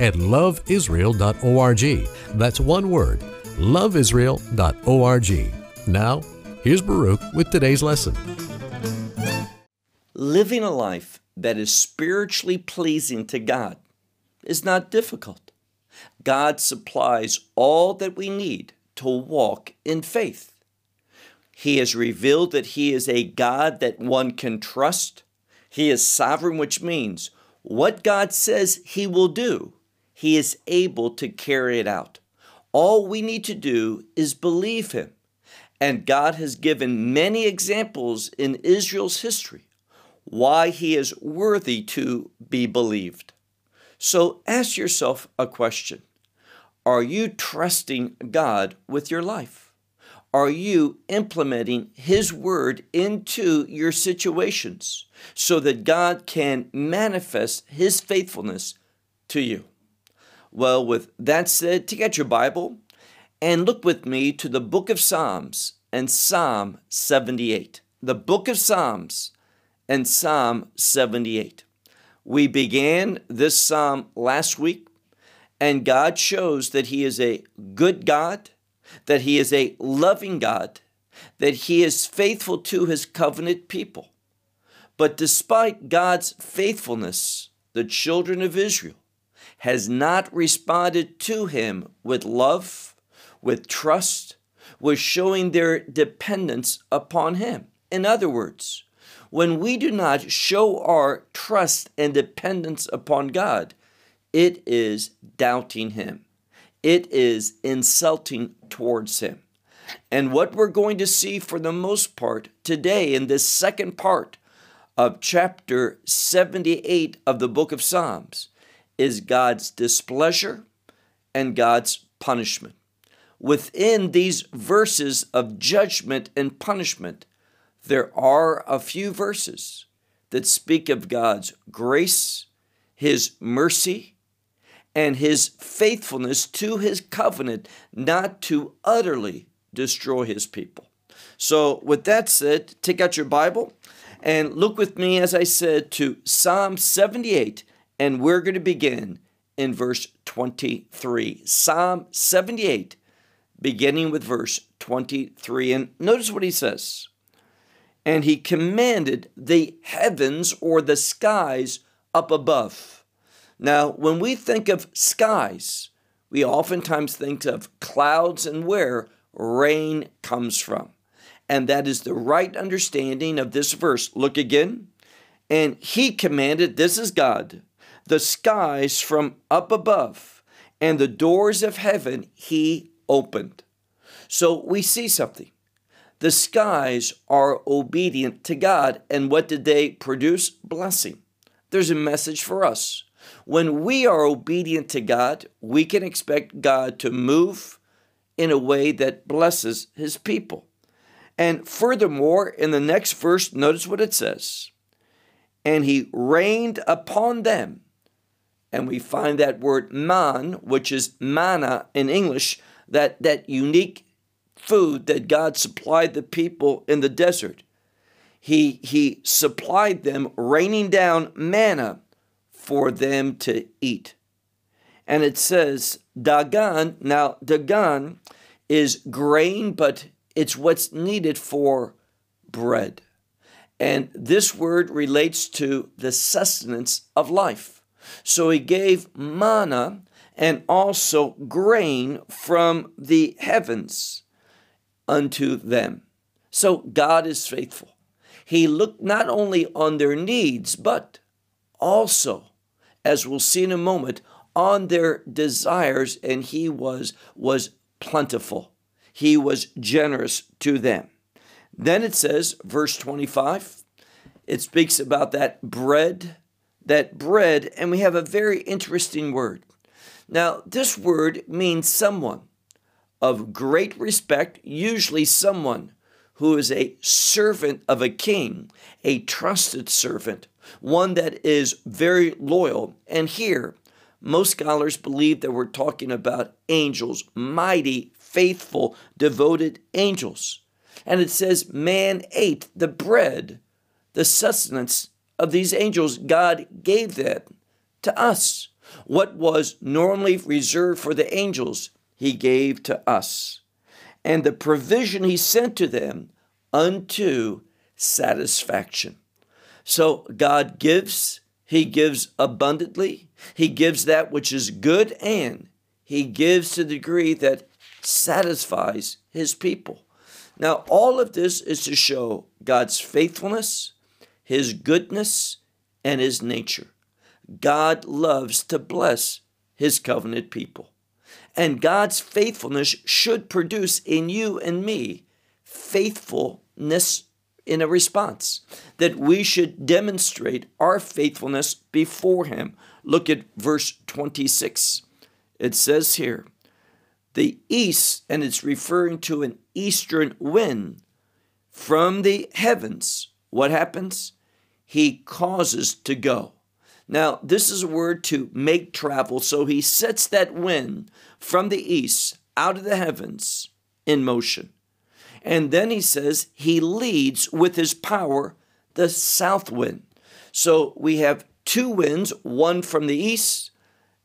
at loveisrael.org. That's one word, loveisrael.org. Now, here's Baruch with today's lesson. Living a life that is spiritually pleasing to God is not difficult. God supplies all that we need to walk in faith. He has revealed that He is a God that one can trust. He is sovereign, which means what God says He will do, He is able to carry it out. All we need to do is believe Him. And God has given many examples in Israel's history why He is worthy to be believed. So ask yourself a question Are you trusting God with your life? Are you implementing His Word into your situations so that God can manifest His faithfulness to you? Well, with that said, take out your Bible and look with me to the book of Psalms and Psalm 78. The book of Psalms and Psalm 78. We began this psalm last week, and God shows that He is a good God, that He is a loving God, that He is faithful to His covenant people. But despite God's faithfulness, the children of Israel has not responded to Him with love, with trust, with showing their dependence upon Him. In other words, when we do not show our trust and dependence upon God, it is doubting Him. It is insulting towards Him. And what we're going to see for the most part today in this second part of chapter 78 of the book of Psalms is God's displeasure and God's punishment. Within these verses of judgment and punishment, there are a few verses that speak of God's grace, His mercy, and His faithfulness to His covenant, not to utterly destroy His people. So, with that said, take out your Bible and look with me, as I said, to Psalm 78, and we're going to begin in verse 23. Psalm 78, beginning with verse 23. And notice what he says and he commanded the heavens or the skies up above. Now, when we think of skies, we oftentimes think of clouds and where rain comes from. And that is the right understanding of this verse. Look again. And he commanded, this is God, the skies from up above, and the doors of heaven he opened. So we see something. The skies are obedient to God. And what did they produce? Blessing. There's a message for us. When we are obedient to God, we can expect God to move in a way that blesses his people. And furthermore, in the next verse, notice what it says. And he rained upon them. And we find that word man, which is manna in English, that, that unique food that God supplied the people in the desert. He, he supplied them, raining down manna for them to eat. And it says, Dagan, now Dagan is grain, but it's what's needed for bread. And this word relates to the sustenance of life. So he gave manna and also grain from the heavens unto them. So God is faithful. He looked not only on their needs, but also, as we'll see in a moment, on their desires, and he was, was plentiful. He was generous to them. Then it says, verse 25, it speaks about that bread, that bread, and we have a very interesting word. Now, this word means someone of great respect, usually someone who is a servant of a king, a trusted servant, one that is very loyal. And here, most scholars believe that we're talking about angels, mighty, faithful, devoted angels. And it says, Man ate the bread, the sustenance of these angels. God gave that to us. What was normally reserved for the angels, He gave to us. And the provision He sent to them unto satisfaction. So God gives, He gives abundantly, He gives that which is good, and He gives to the degree that satisfies His people. Now, all of this is to show God's faithfulness, His goodness, and His nature. God loves to bless His covenant people. And God's faithfulness should produce in you and me faithfulness in a response, that we should demonstrate our faithfulness before Him. Look at verse 26. It says here, the east, and it's referring to an eastern wind from the heavens. What happens? He causes to go. Now, this is a word to make travel. So he sets that wind from the east out of the heavens in motion. And then he says he leads with his power the south wind. So we have two winds, one from the east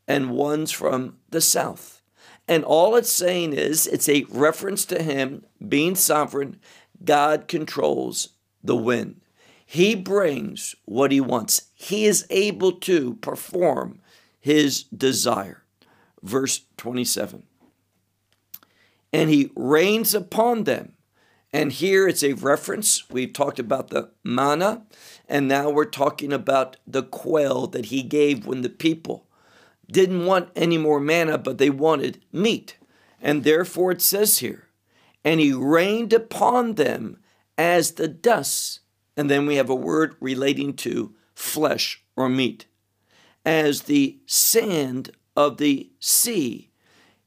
and one's from the south. And all it's saying is it's a reference to him being sovereign. God controls the wind. He brings what he wants. He is able to perform his desire. Verse 27. And he rains upon them and here it's a reference. We've talked about the manna, and now we're talking about the quail that he gave when the people didn't want any more manna, but they wanted meat. And therefore it says here, and he rained upon them as the dust. And then we have a word relating to flesh or meat. As the sand of the sea.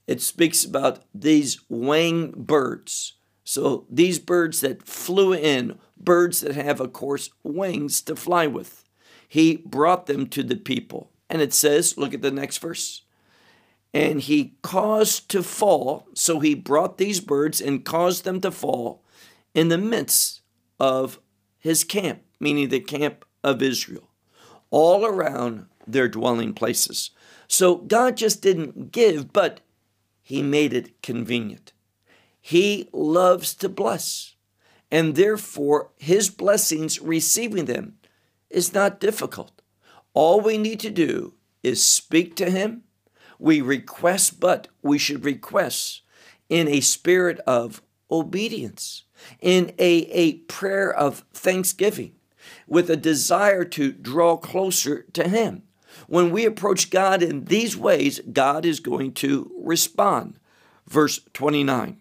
It speaks about these winged birds so these birds that flew in, birds that have, of course, wings to fly with, he brought them to the people. And it says, look at the next verse. And he caused to fall, so he brought these birds and caused them to fall in the midst of his camp, meaning the camp of Israel, all around their dwelling places. So God just didn't give, but he made it convenient. He loves to bless, and therefore his blessings, receiving them, is not difficult. All we need to do is speak to him. We request, but we should request in a spirit of obedience, in a, a prayer of thanksgiving, with a desire to draw closer to him. When we approach God in these ways, God is going to respond. Verse 29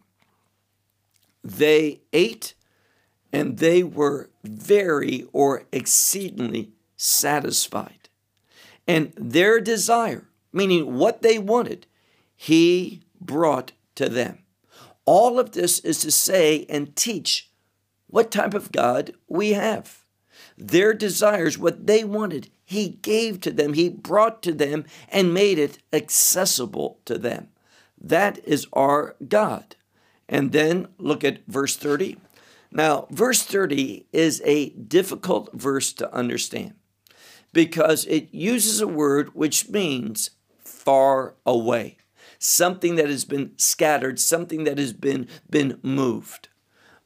they ate and they were very or exceedingly satisfied. And their desire, meaning what they wanted, he brought to them. All of this is to say and teach what type of God we have. Their desires, what they wanted, he gave to them, he brought to them, and made it accessible to them. That is our God. And then look at verse 30. Now, verse 30 is a difficult verse to understand because it uses a word which means far away, something that has been scattered, something that has been, been moved.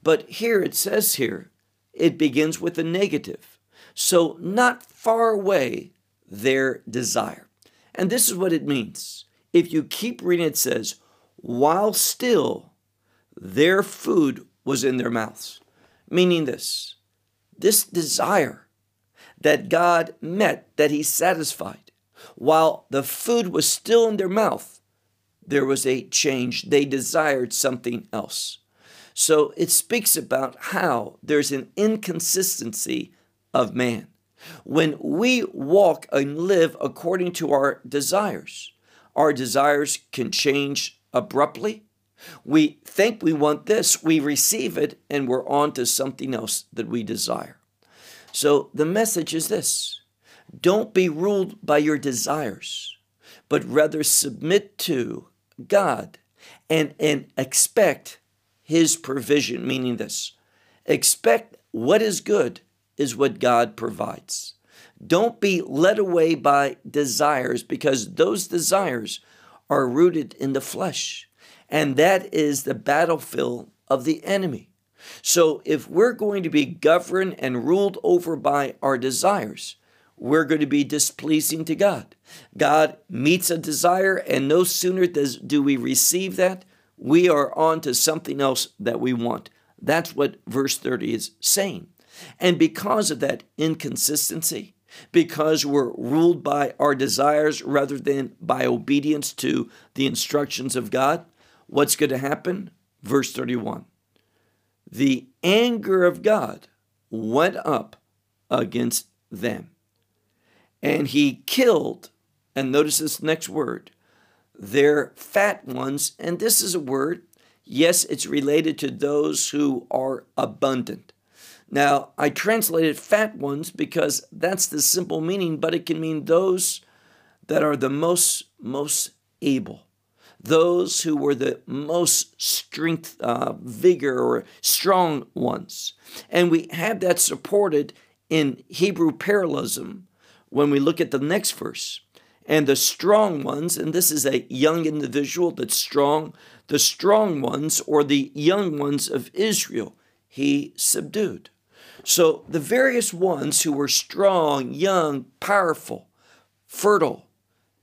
But here it says here, it begins with a negative. So, not far away, their desire. And this is what it means. If you keep reading, it says, while still their food was in their mouths. Meaning this this desire that God met, that He satisfied, while the food was still in their mouth, there was a change. They desired something else. So it speaks about how there's an inconsistency of man. When we walk and live according to our desires, Our desires can change abruptly. We think we want this, we receive it, and we're on to something else that we desire. So the message is this don't be ruled by your desires, but rather submit to God and, and expect His provision, meaning this expect what is good is what God provides. Don't be led away by desires because those desires are rooted in the flesh. And that is the battlefield of the enemy. So if we're going to be governed and ruled over by our desires, we're going to be displeasing to God. God meets a desire, and no sooner does do we receive that, we are on to something else that we want. That's what verse 30 is saying. And because of that inconsistency, because we're ruled by our desires rather than by obedience to the instructions of God, what's going to happen? Verse 31 The anger of God went up against them, and he killed, and notice this next word, their fat ones. And this is a word, yes, it's related to those who are abundant. Now, I translated fat ones because that's the simple meaning, but it can mean those that are the most most able, those who were the most strength, uh, vigor, or strong ones. And we have that supported in Hebrew parallelism when we look at the next verse. And the strong ones, and this is a young individual that's strong, the strong ones or the young ones of Israel, he subdued. So the various ones who were strong, young, powerful, fertile,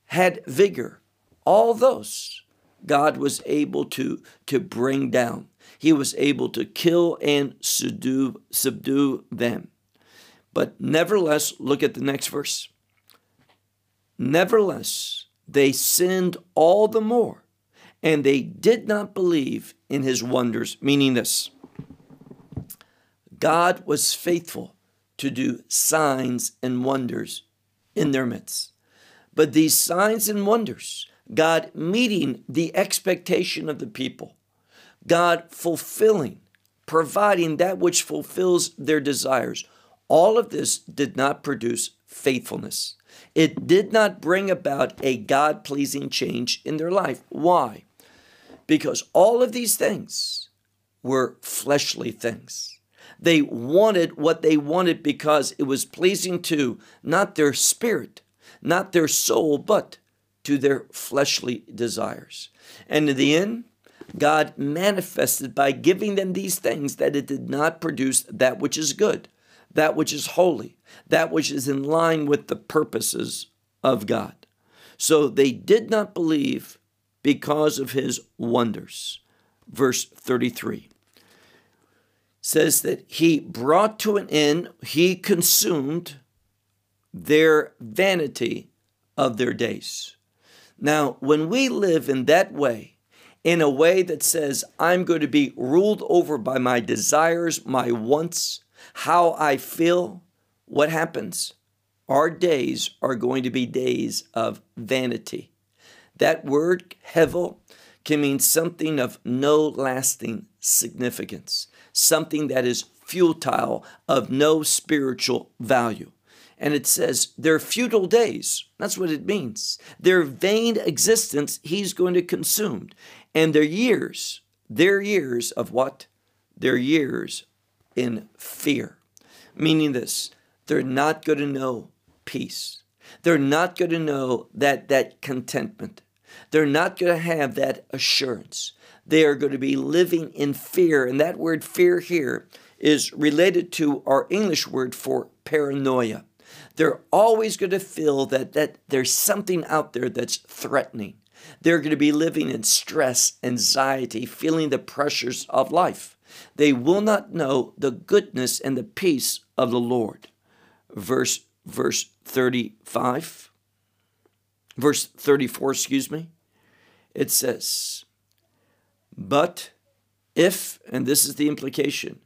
had vigor, all those God was able to, to bring down. He was able to kill and subdue, subdue them. But nevertheless, look at the next verse. Nevertheless, they sinned all the more, and they did not believe in his wonders, meaning this God was faithful to do signs and wonders in their midst. But these signs and wonders, God meeting the expectation of the people, God fulfilling, providing that which fulfills their desires, all of this did not produce faithfulness. It did not bring about a God pleasing change in their life. Why? Because all of these things were fleshly things. They wanted what they wanted because it was pleasing to not their spirit, not their soul, but to their fleshly desires. And in the end, God manifested by giving them these things that it did not produce that which is good, that which is holy, that which is in line with the purposes of God. So they did not believe because of his wonders. Verse 33 says that he brought to an end, he consumed their vanity of their days. Now, when we live in that way, in a way that says, I'm going to be ruled over by my desires, my wants, how I feel, what happens? Our days are going to be days of vanity. That word, hevel, can mean something of no lasting significance something that is futile, of no spiritual value. And it says, their futile days. That's what it means. Their vain existence, he's going to consume. And their years, their years of what? Their years in fear. Meaning this, they're not going to know peace. They're not going to know that, that contentment. They're not going to have that assurance they are going to be living in fear. And that word fear here is related to our English word for paranoia. They're always going to feel that, that there's something out there that's threatening. They're going to be living in stress, anxiety, feeling the pressures of life. They will not know the goodness and the peace of the Lord. Verse verse 35 verse 34 excuse me it says but if, and this is the implication,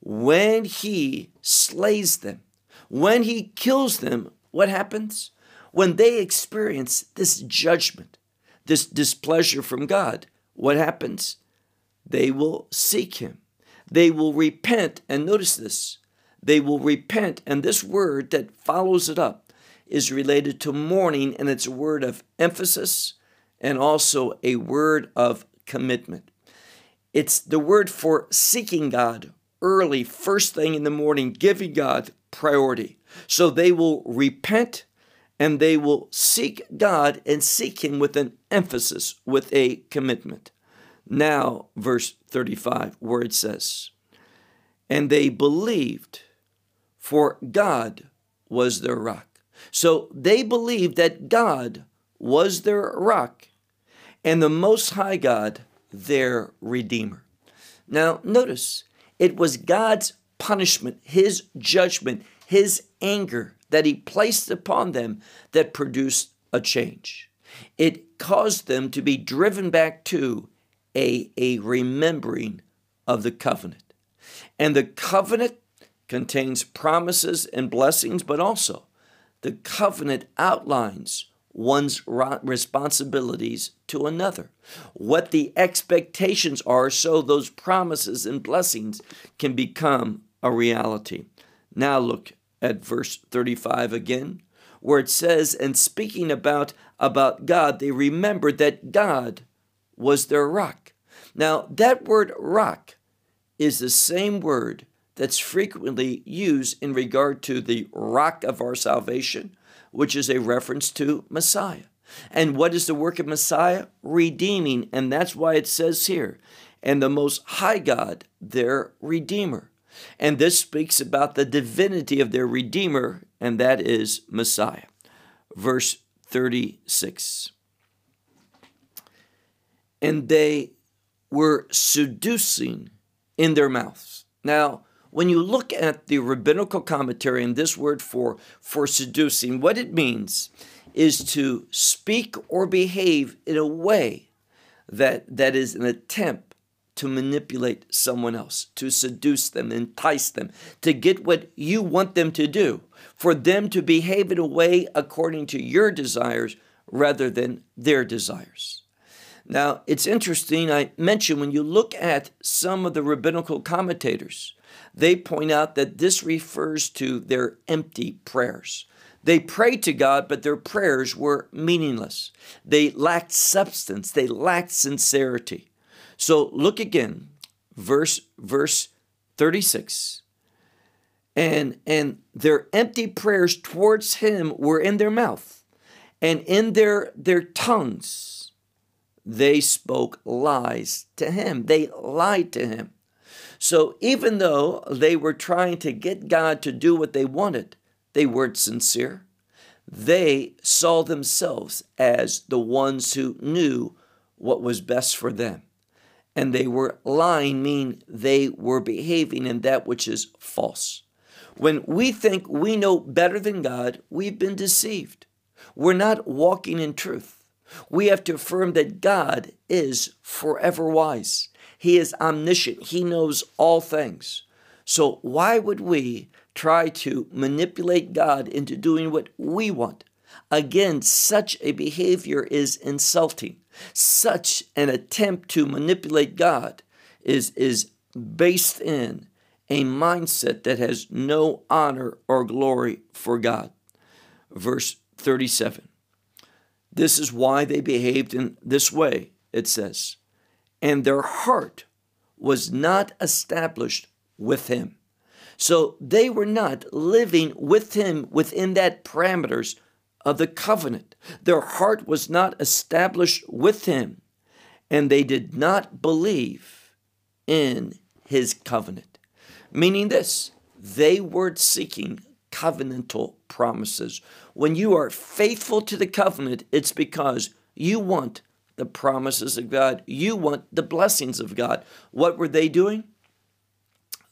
when he slays them, when he kills them, what happens? When they experience this judgment, this displeasure from God, what happens? They will seek Him. They will repent. And notice this they will repent. And this word that follows it up is related to mourning, and it's a word of emphasis and also a word of commitment. It's the word for seeking God early, first thing in the morning, giving God priority. So they will repent and they will seek God and seek Him with an emphasis, with a commitment. Now, verse 35, where it says, And they believed, for God was their rock. So they believed that God was their rock and the Most High God their Redeemer. Now, notice, it was God's punishment, His judgment, His anger that He placed upon them that produced a change. It caused them to be driven back to a, a remembering of the covenant. And the covenant contains promises and blessings, but also the covenant outlines one's responsibilities to another, what the expectations are, so those promises and blessings can become a reality. Now look at verse 35 again, where it says, and speaking about, about God, they remembered that God was their rock. Now, that word rock is the same word that's frequently used in regard to the rock of our salvation, which is a reference to Messiah. And what is the work of Messiah? Redeeming. And that's why it says here, and the Most High God, their Redeemer. And this speaks about the divinity of their Redeemer, and that is Messiah. Verse 36. And they were seducing in their mouths. Now, when you look at the rabbinical commentary and this word for, for seducing, what it means is to speak or behave in a way that, that is an attempt to manipulate someone else, to seduce them, entice them, to get what you want them to do, for them to behave in a way according to your desires rather than their desires. Now, it's interesting, I mentioned when you look at some of the rabbinical commentators, they point out that this refers to their empty prayers. They prayed to God, but their prayers were meaningless. They lacked substance, they lacked sincerity. So look again, verse verse 36. And and their empty prayers towards him were in their mouth, and in their their tongues they spoke lies to him. They lied to him. So even though they were trying to get God to do what they wanted, they weren't sincere. They saw themselves as the ones who knew what was best for them. And they were lying, meaning they were behaving in that which is false. When we think we know better than God, we've been deceived. We're not walking in truth. We have to affirm that God is forever wise. He is omniscient, He knows all things. So, why would we try to manipulate God into doing what we want? Again, such a behavior is insulting. Such an attempt to manipulate God is, is based in a mindset that has no honor or glory for God. Verse 37. This is why they behaved in this way, it says and their heart was not established with him. So they were not living with him within that parameters of the covenant. Their heart was not established with him, and they did not believe in his covenant. Meaning this, they were seeking covenantal promises. When you are faithful to the covenant, it's because you want the promises of God. You want the blessings of God. What were they doing?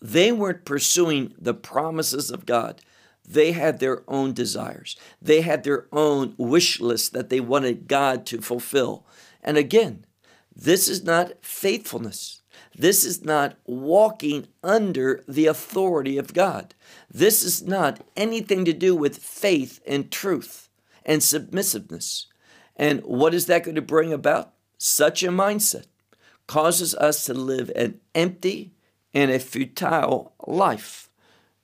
They weren't pursuing the promises of God. They had their own desires. They had their own wish list that they wanted God to fulfill. And again, this is not faithfulness. This is not walking under the authority of God. This is not anything to do with faith and truth and submissiveness. And what is that going to bring about? Such a mindset causes us to live an empty and a futile life.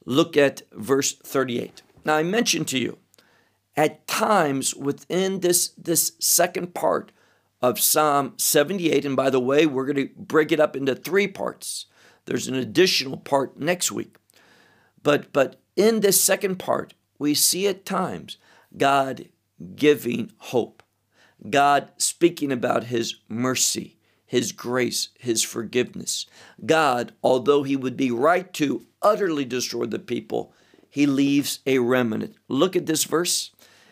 Look at verse 38. Now, I mentioned to you, at times within this, this second part of Psalm 78, and by the way, we're going to break it up into three parts. There's an additional part next week. But, but in this second part, we see at times God giving hope, God speaking about His mercy, His grace, His forgiveness. God, although He would be right to utterly destroy the people, He leaves a remnant. Look at this verse.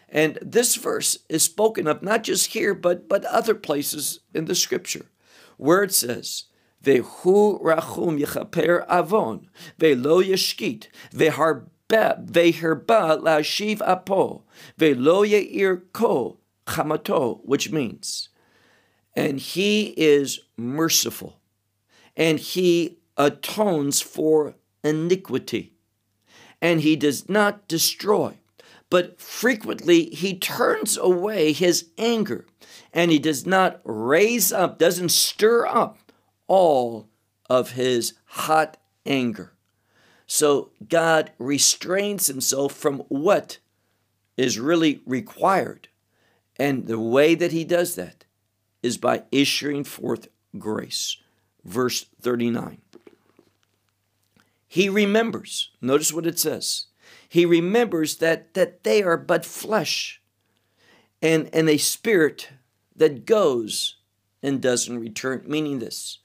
And this verse is spoken of not just here, but, but other places in the scripture, where it says, Vehu rachum yechaper avon, velo yeshkit, veharba veherba lashiv apo, velo yeir ko chamato, which means, and he is merciful, and he atones for iniquity, and he does not destroy but frequently he turns away his anger and he does not raise up, doesn't stir up all of his hot anger. So God restrains himself from what is really required. And the way that he does that is by issuing forth grace. Verse 39. He remembers, notice what it says he remembers that, that they are but flesh and, and a spirit that goes and doesn't return, meaning this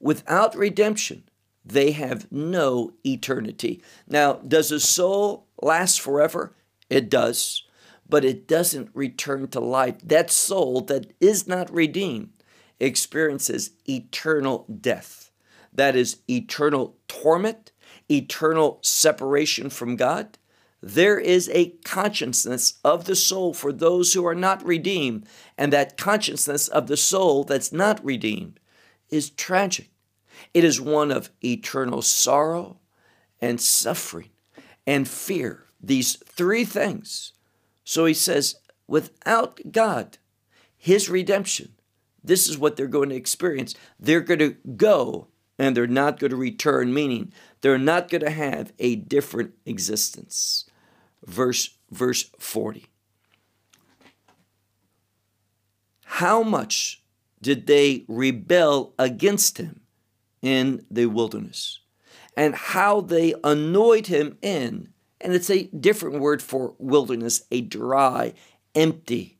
without redemption, they have no eternity. Now, does a soul last forever? It does, but it doesn't return to life. That soul that is not redeemed experiences eternal death. That is eternal torment, eternal separation from God, there is a consciousness of the soul for those who are not redeemed, and that consciousness of the soul that's not redeemed is tragic. It is one of eternal sorrow and suffering and fear, these three things. So he says, without God, his redemption, this is what they're going to experience. They're going to go and they're not going to return, meaning they're not going to have a different existence. Verse, verse 40. How much did they rebel against him in the wilderness? And how they annoyed him in, and it's a different word for wilderness, a dry, empty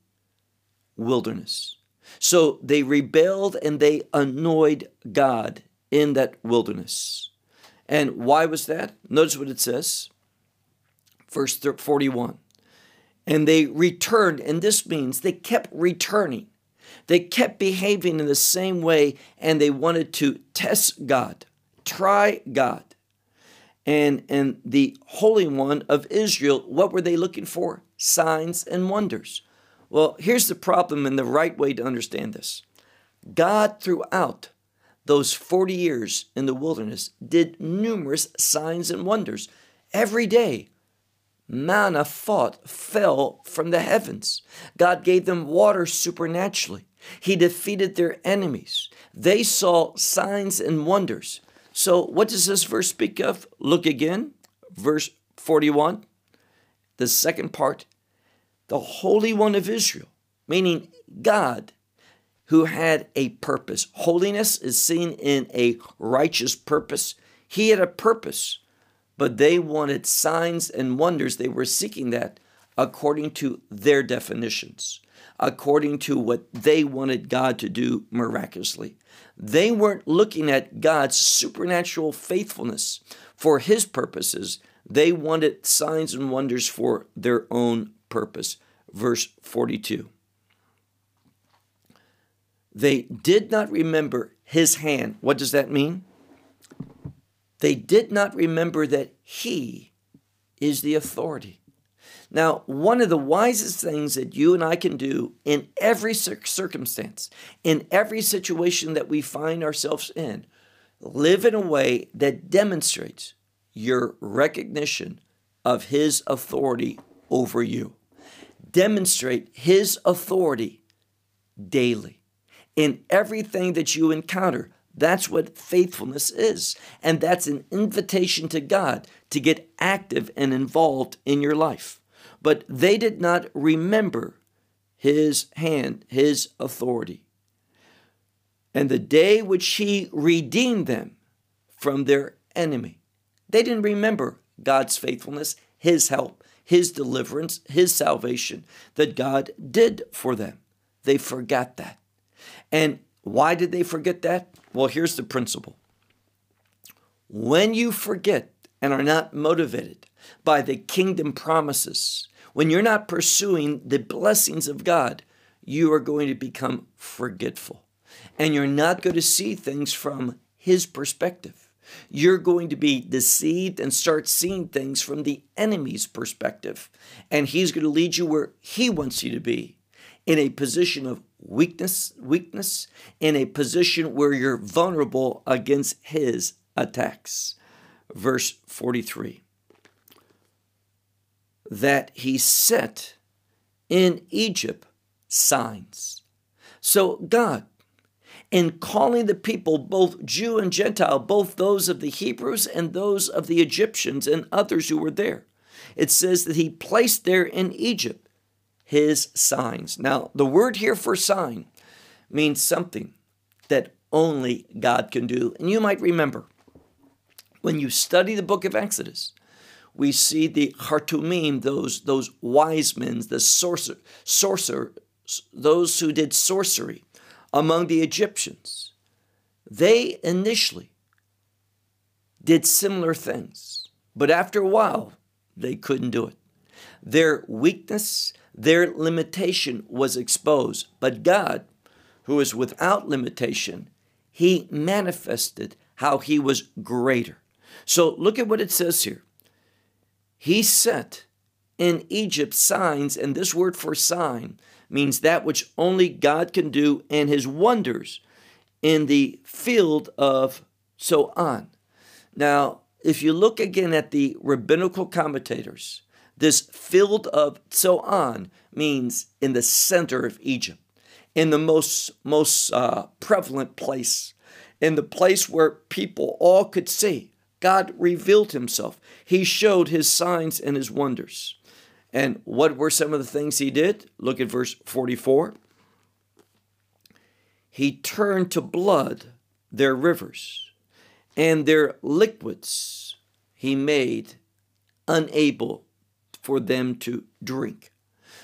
wilderness. So they rebelled and they annoyed God in that wilderness. And why was that? Notice what it says. Verse 41. And they returned, and this means they kept returning. They kept behaving in the same way, and they wanted to test God, try God. And, and the Holy One of Israel, what were they looking for? Signs and wonders. Well, here's the problem and the right way to understand this God, throughout those 40 years in the wilderness, did numerous signs and wonders. Every day, manna fought, fell from the heavens. God gave them water supernaturally. He defeated their enemies. They saw signs and wonders. So, what does this verse speak of? Look again, verse 41, the second part. The Holy One of Israel, meaning God, who had a purpose. Holiness is seen in a righteous purpose. He had a purpose, but they wanted signs and wonders. They were seeking that according to their definitions, according to what they wanted God to do miraculously. They weren't looking at God's supernatural faithfulness for his purposes. They wanted signs and wonders for their own purpose. Verse 42. They did not remember his hand. What does that mean? They did not remember that he is the authority. Now, one of the wisest things that you and I can do in every circumstance, in every situation that we find ourselves in, live in a way that demonstrates your recognition of His authority over you. Demonstrate His authority daily in everything that you encounter. That's what faithfulness is. And that's an invitation to God to get active and involved in your life. But they did not remember his hand, his authority. And the day which he redeemed them from their enemy. They didn't remember God's faithfulness, his help, his deliverance, his salvation that God did for them. They forgot that. And why did they forget that? Well, here's the principle. When you forget and are not motivated by the kingdom promises, when you're not pursuing the blessings of God, you are going to become forgetful. And you're not going to see things from His perspective. You're going to be deceived and start seeing things from the enemy's perspective. And He's going to lead you where He wants you to be in a position of weakness, weakness, in a position where you're vulnerable against his attacks. Verse 43 that he set in Egypt signs. So, God, in calling the people, both Jew and Gentile, both those of the Hebrews and those of the Egyptians and others who were there, it says that he placed there in Egypt his signs. Now, the word here for sign means something that only God can do. And you might remember when you study the book of Exodus, we see the Hartumim, those, those wise men, the sorcerer, sorcerer, those who did sorcery among the Egyptians. They initially did similar things, but after a while, they couldn't do it. Their weakness, their limitation was exposed. But God, who is without limitation, he manifested how he was greater. So look at what it says here. He set in Egypt signs, and this word for sign means that which only God can do, and his wonders in the field of Zoan. Now, if you look again at the rabbinical commentators, this field of Zoan means in the center of Egypt, in the most, most uh, prevalent place, in the place where people all could see. God revealed himself. He showed his signs and his wonders. And what were some of the things he did? Look at verse 44. He turned to blood their rivers, and their liquids he made unable for them to drink.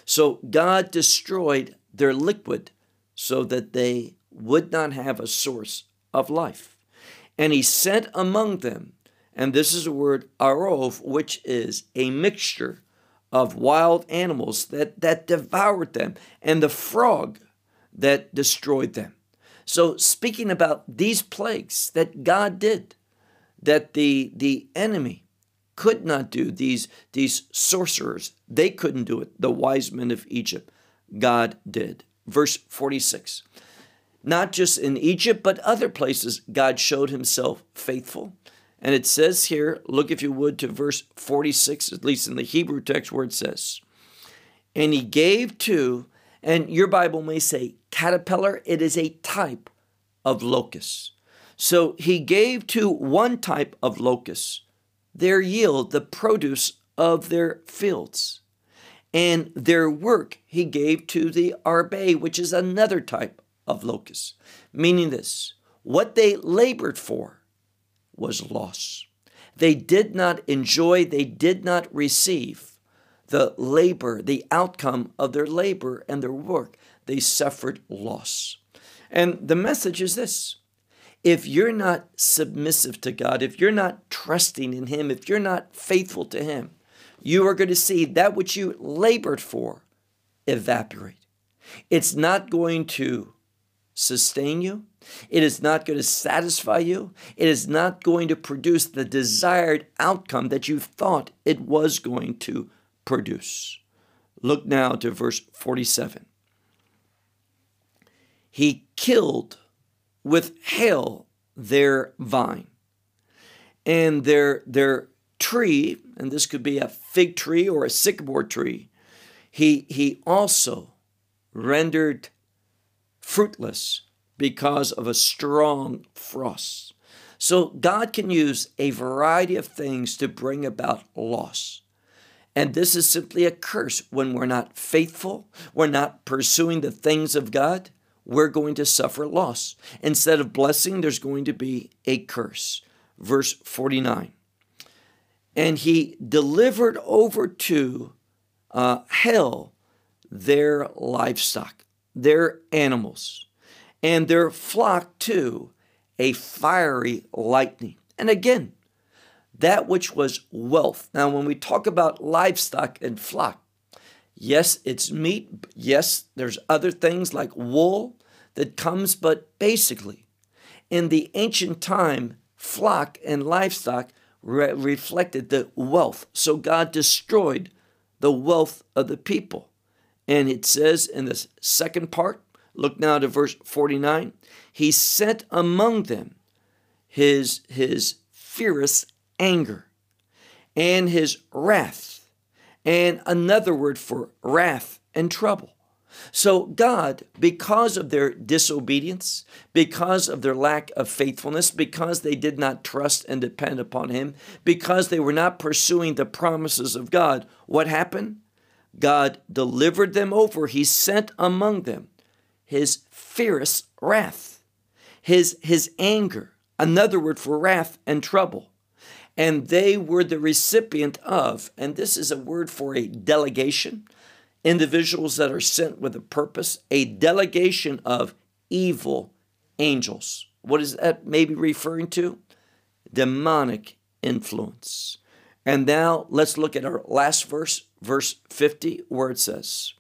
So God destroyed their liquid so that they would not have a source of life. And he sent among them, and this is a word arov, which is a mixture of wild animals that, that devoured them, and the frog that destroyed them. So, speaking about these plagues that God did, that the, the enemy could not do, these, these sorcerers, they couldn't do it. The wise men of Egypt, God did. Verse 46. Not just in Egypt, but other places, God showed himself faithful. And it says here, look if you would to verse 46, at least in the Hebrew text where it says, And he gave to, and your Bible may say caterpillar, it is a type of locust. So he gave to one type of locust their yield, the produce of their fields. And their work he gave to the arbe, which is another type of locust, meaning this what they labored for was loss. They did not enjoy, they did not receive the labor, the outcome of their labor and their work. They suffered loss. And the message is this if you're not submissive to God, if you're not trusting in Him, if you're not faithful to Him, you are going to see that which you labored for evaporate. It's not going to sustain you. It is not going to satisfy you. It is not going to produce the desired outcome that you thought it was going to produce. Look now to verse 47. He killed with hail their vine. And their, their tree, and this could be a fig tree or a sycamore tree, he, he also rendered fruitless because of a strong frost. So God can use a variety of things to bring about loss. And this is simply a curse when we're not faithful, we're not pursuing the things of God, we're going to suffer loss. Instead of blessing, there's going to be a curse. Verse 49. And he delivered over to uh, hell their livestock, their animals, and their flock to a fiery lightning. And again, that which was wealth. Now, when we talk about livestock and flock, yes, it's meat. Yes, there's other things like wool that comes, but basically, in the ancient time, flock and livestock re- reflected the wealth. So God destroyed the wealth of the people. And it says in the second part, look now to verse 49, he sent among them his, his fierce anger and his wrath, and another word for wrath and trouble. So, God, because of their disobedience, because of their lack of faithfulness, because they did not trust and depend upon Him, because they were not pursuing the promises of God, what happened? God delivered them over. He sent among them His fierce wrath, His, his anger, another word for wrath and trouble. And they were the recipient of, and this is a word for a delegation individuals that are sent with a purpose, a delegation of evil angels. What is that maybe referring to? Demonic influence. And now let's look at our last verse, verse 50, where it says,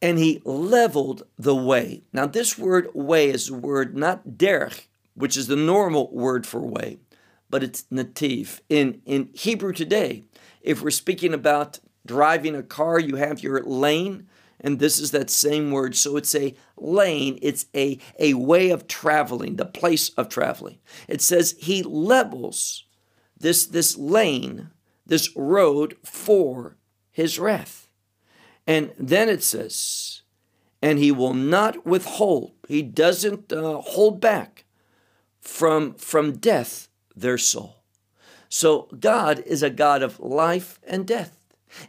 And he leveled the way. Now, this word way is the word not derech, which is the normal word for way, but it's nativ. In, in Hebrew today, if we're speaking about driving a car, you have your lane, and this is that same word. So it's a lane, it's a, a way of traveling, the place of traveling. It says he levels this, this lane, this road for his wrath. And then it says, and he will not withhold, he doesn't uh, hold back from, from death their soul. So God is a God of life and death.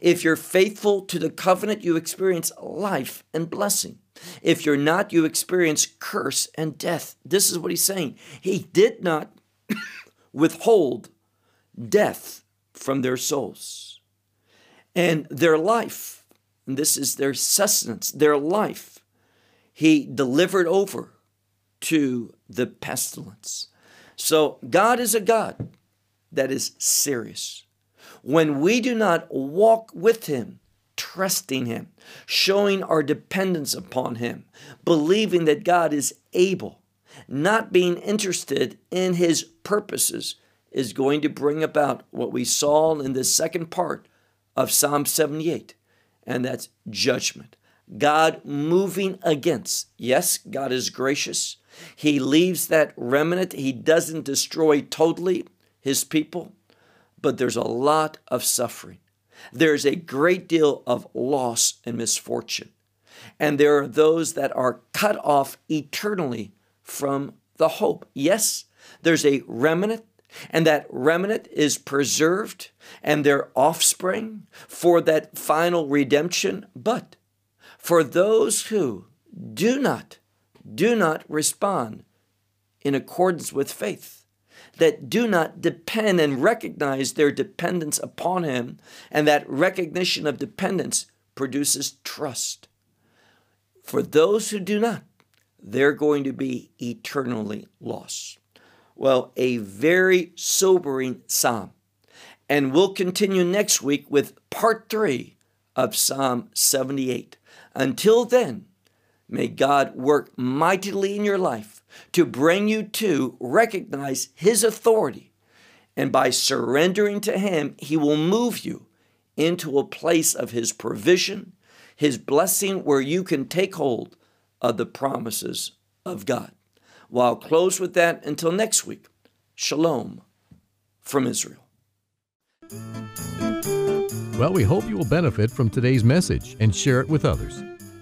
If you're faithful to the covenant, you experience life and blessing. If you're not, you experience curse and death. This is what he's saying. He did not withhold death from their souls and their life. And this is their sustenance, their life. He delivered over to the pestilence. So God is a God that is serious when we do not walk with Him, trusting Him, showing our dependence upon Him, believing that God is able, not being interested in His purposes, is going to bring about what we saw in the second part of Psalm 78, and that's judgment. God moving against. Yes, God is gracious. He leaves that remnant. He doesn't destroy totally his people, but there's a lot of suffering. There's a great deal of loss and misfortune. And there are those that are cut off eternally from the hope. Yes, there's a remnant, and that remnant is preserved and their offspring for that final redemption. But for those who do not, do not respond in accordance with faith, that do not depend and recognize their dependence upon Him, and that recognition of dependence produces trust. For those who do not, they're going to be eternally lost. Well, a very sobering psalm. And we'll continue next week with part three of Psalm 78. Until then, may God work mightily in your life to bring you to recognize His authority. And by surrendering to Him, He will move you into a place of His provision, His blessing, where you can take hold of the promises of God. Well, I'll close with that until next week. Shalom from Israel. Well, we hope you will benefit from today's message and share it with others.